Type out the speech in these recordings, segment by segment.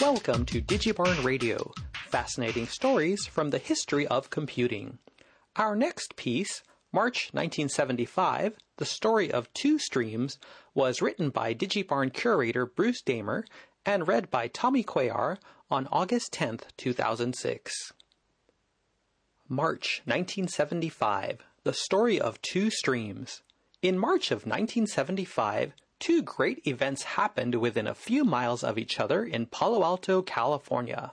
Welcome to Digibarn Radio, fascinating stories from the history of computing. Our next piece, March 1975, The Story of Two Streams, was written by Digibarn curator Bruce Damer and read by Tommy Cuellar on August 10, 2006. March 1975, The Story of Two Streams. In March of 1975, two great events happened within a few miles of each other in Palo Alto, California.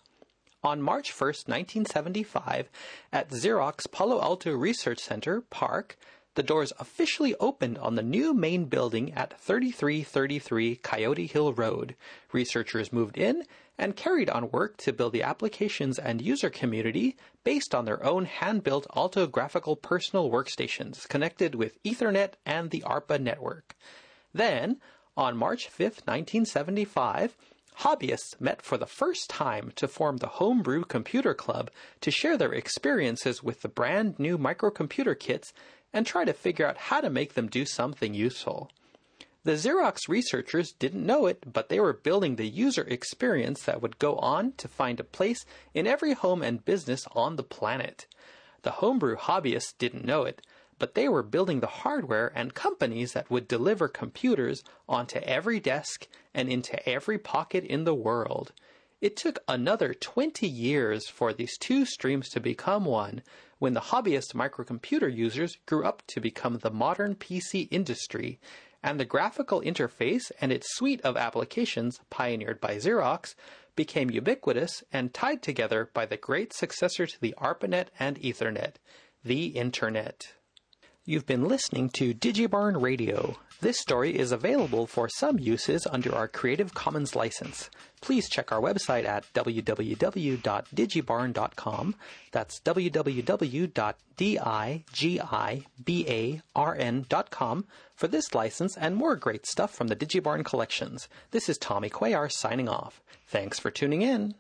On March 1, 1975, at Xerox Palo Alto Research Center, PARC, the doors officially opened on the new main building at 3333 Coyote Hill Road. Researchers moved in and carried on work to build the applications and user community based on their own hand-built Alto graphical personal workstations connected with Ethernet and the ARPA network. Then, on March 5, 1975, hobbyists met for the first time to form the Homebrew Computer Club to share their experiences with the brand new microcomputer kits and try to figure out how to make them do something useful. The Xerox researchers didn't know it, but they were building the user experience that would go on to find a place in every home and business on the planet. The homebrew hobbyists didn't know it, but they were building the hardware and companies that would deliver computers onto every desk and into every pocket in the world. It took another 20 years for these two streams to become one when the hobbyist microcomputer users grew up to become the modern PC industry, and the graphical interface and its suite of applications pioneered by Xerox became ubiquitous and tied together by the great successor to the ARPANET and Ethernet, the Internet. You've been listening to Digibarn Radio. This story is available for some uses under our Creative Commons license. Please check our website at www.digibarn.com. That's www.digibarn.com for this license and more great stuff from the Digibarn collections. This is Tommy Cuellar signing off. Thanks for tuning in.